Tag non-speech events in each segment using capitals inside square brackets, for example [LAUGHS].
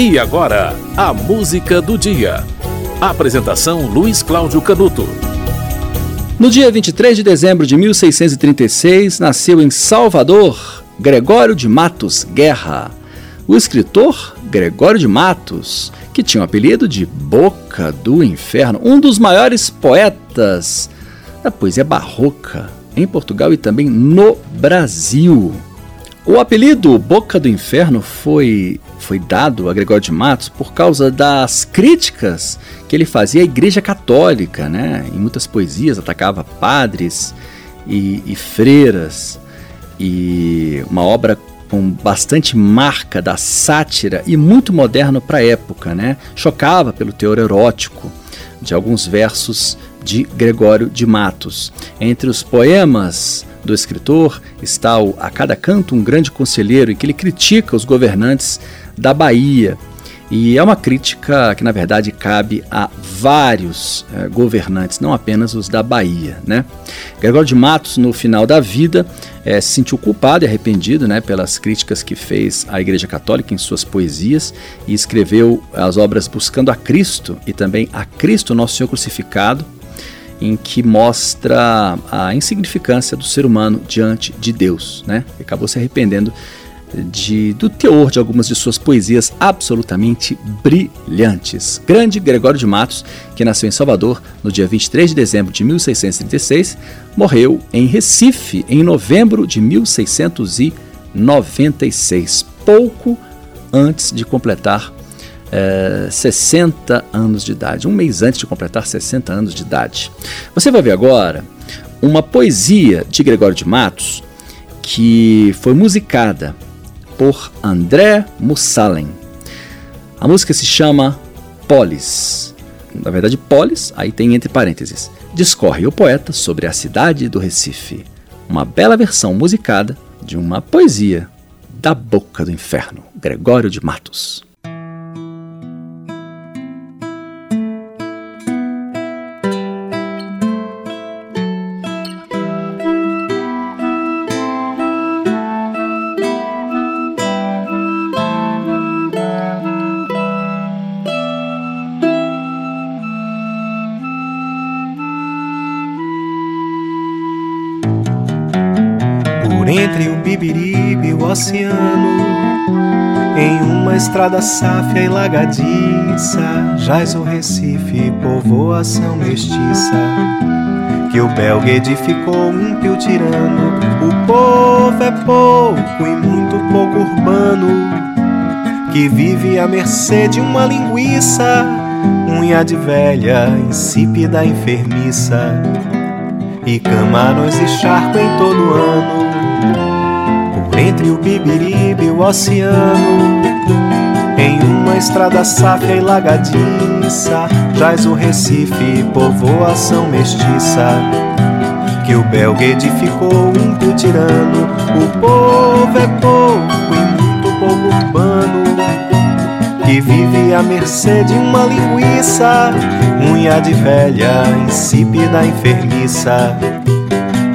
E agora, a música do dia. Apresentação Luiz Cláudio Canuto. No dia 23 de dezembro de 1636, nasceu em Salvador Gregório de Matos Guerra. O escritor Gregório de Matos, que tinha o apelido de Boca do Inferno, um dos maiores poetas da poesia barroca em Portugal e também no Brasil. O apelido Boca do Inferno foi, foi dado a Gregório de Matos por causa das críticas que ele fazia à Igreja Católica. Né? Em muitas poesias atacava padres e, e freiras, e uma obra com bastante marca da sátira e muito moderno para a época. Né? Chocava pelo teor erótico de alguns versos de Gregório de Matos. Entre os poemas do escritor está o A Cada Canto um Grande Conselheiro, em que ele critica os governantes da Bahia. E é uma crítica que, na verdade, cabe a vários eh, governantes, não apenas os da Bahia. Né? Gregório de Matos, no final da vida, eh, se sentiu culpado e arrependido né, pelas críticas que fez à Igreja Católica em suas poesias e escreveu as obras Buscando a Cristo e também A Cristo Nosso Senhor Crucificado, em que mostra a insignificância do ser humano diante de Deus, né? Ele acabou se arrependendo de, do teor de algumas de suas poesias absolutamente brilhantes. Grande Gregório de Matos, que nasceu em Salvador no dia 23 de dezembro de 1636, morreu em Recife em novembro de 1696, pouco antes de completar é, 60 anos de idade, um mês antes de completar 60 anos de idade. Você vai ver agora uma poesia de Gregório de Matos que foi musicada por André Mussalem. A música se chama Polis. Na verdade, Polis, aí tem entre parênteses. Discorre o poeta sobre a cidade do Recife. Uma bela versão musicada de uma poesia da boca do inferno, Gregório de Matos. Entre o Bibiribe e o oceano. Em uma estrada sáfia e lagadiça, jaz o Recife, povoação mestiça. Que o belga edificou ímpio tirano. O povo é pouco e muito pouco urbano. Que vive à mercê de uma linguiça, unha de velha, insípida enfermiça. E camarões e charco em todo ano entre o Bibiribe e o oceano. Em uma estrada sáfia e lagadiça, jaz o Recife, povoação mestiça. Que o belga edificou um tirano, o povo é pouco e muito pouco urbano. Que vive à mercê de uma linguiça, unha de velha, insípida enfermiça.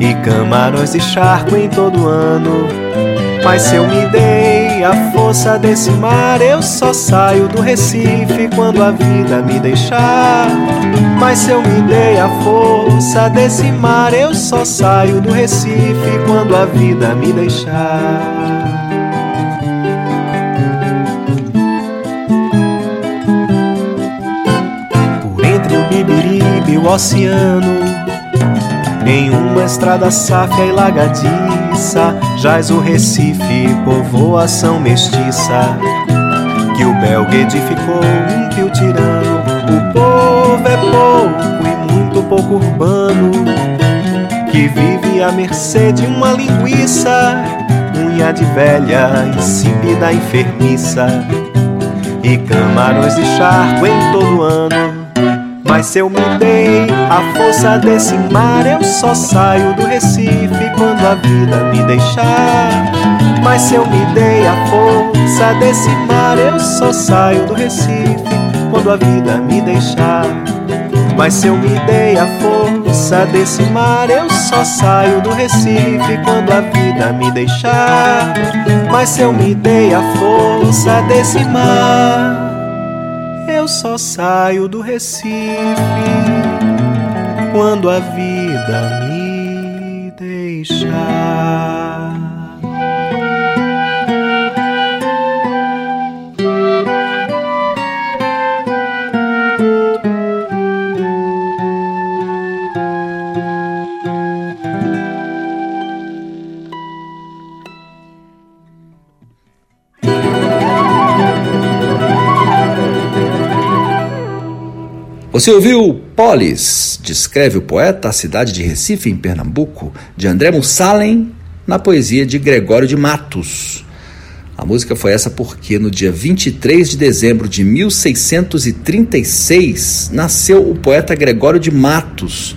E camarões e charco em todo ano mas se eu me dei a força desse mar, eu só saio do Recife quando a vida me deixar. Mas se eu me dei a força desse mar, eu só saio do Recife quando a vida me deixar. Por entre o Bibiribe o oceano, em uma estrada sáfia e lagadiça, jaz o Recife, povoação mestiça. Que o belga edificou um o tirano. O povo é pouco e muito pouco urbano. Que vive à mercê de uma linguiça, unha de velha, insípida enfermiça. E camarões de charco em todo ano mas se eu me dei a força desse mar, eu só saio do Recife quando a vida me deixar. Mas se eu me dei a força desse mar, eu só saio do Recife quando a vida me deixar. Mas se eu me dei a força desse mar, eu só saio do Recife quando a vida me deixar. Mas se eu me dei a força desse mar, eu só saio do Recife quando a vida me deixar. Você ouviu Polis, descreve o poeta a cidade de Recife, em Pernambuco, de André Mussalem, na poesia de Gregório de Matos. A música foi essa porque no dia 23 de dezembro de 1636 nasceu o poeta Gregório de Matos.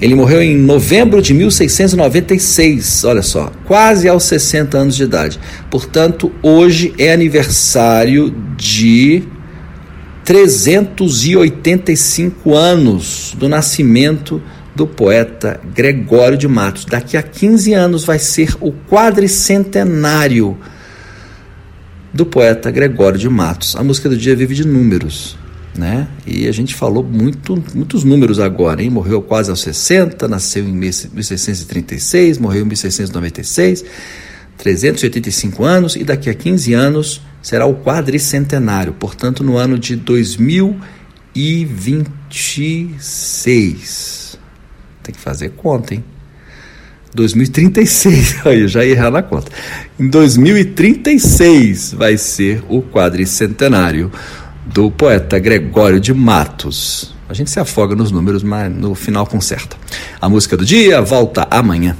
Ele morreu em novembro de 1696, olha só, quase aos 60 anos de idade. Portanto, hoje é aniversário de 385 anos do nascimento do poeta Gregório de Matos. Daqui a 15 anos vai ser o quadricentenário do poeta Gregório de Matos. A música do dia vive de números, né? E a gente falou muito, muitos números agora, hein? Morreu quase aos 60, nasceu em 1636, morreu em 1696, 385 anos e daqui a 15 anos será o quadricentenário, portanto, no ano de 2026. Tem que fazer conta, hein? 2036, [LAUGHS] aí eu já ia errar na conta. Em 2036 vai ser o quadricentenário do poeta Gregório de Matos. A gente se afoga nos números, mas no final conserta. A música do dia volta amanhã.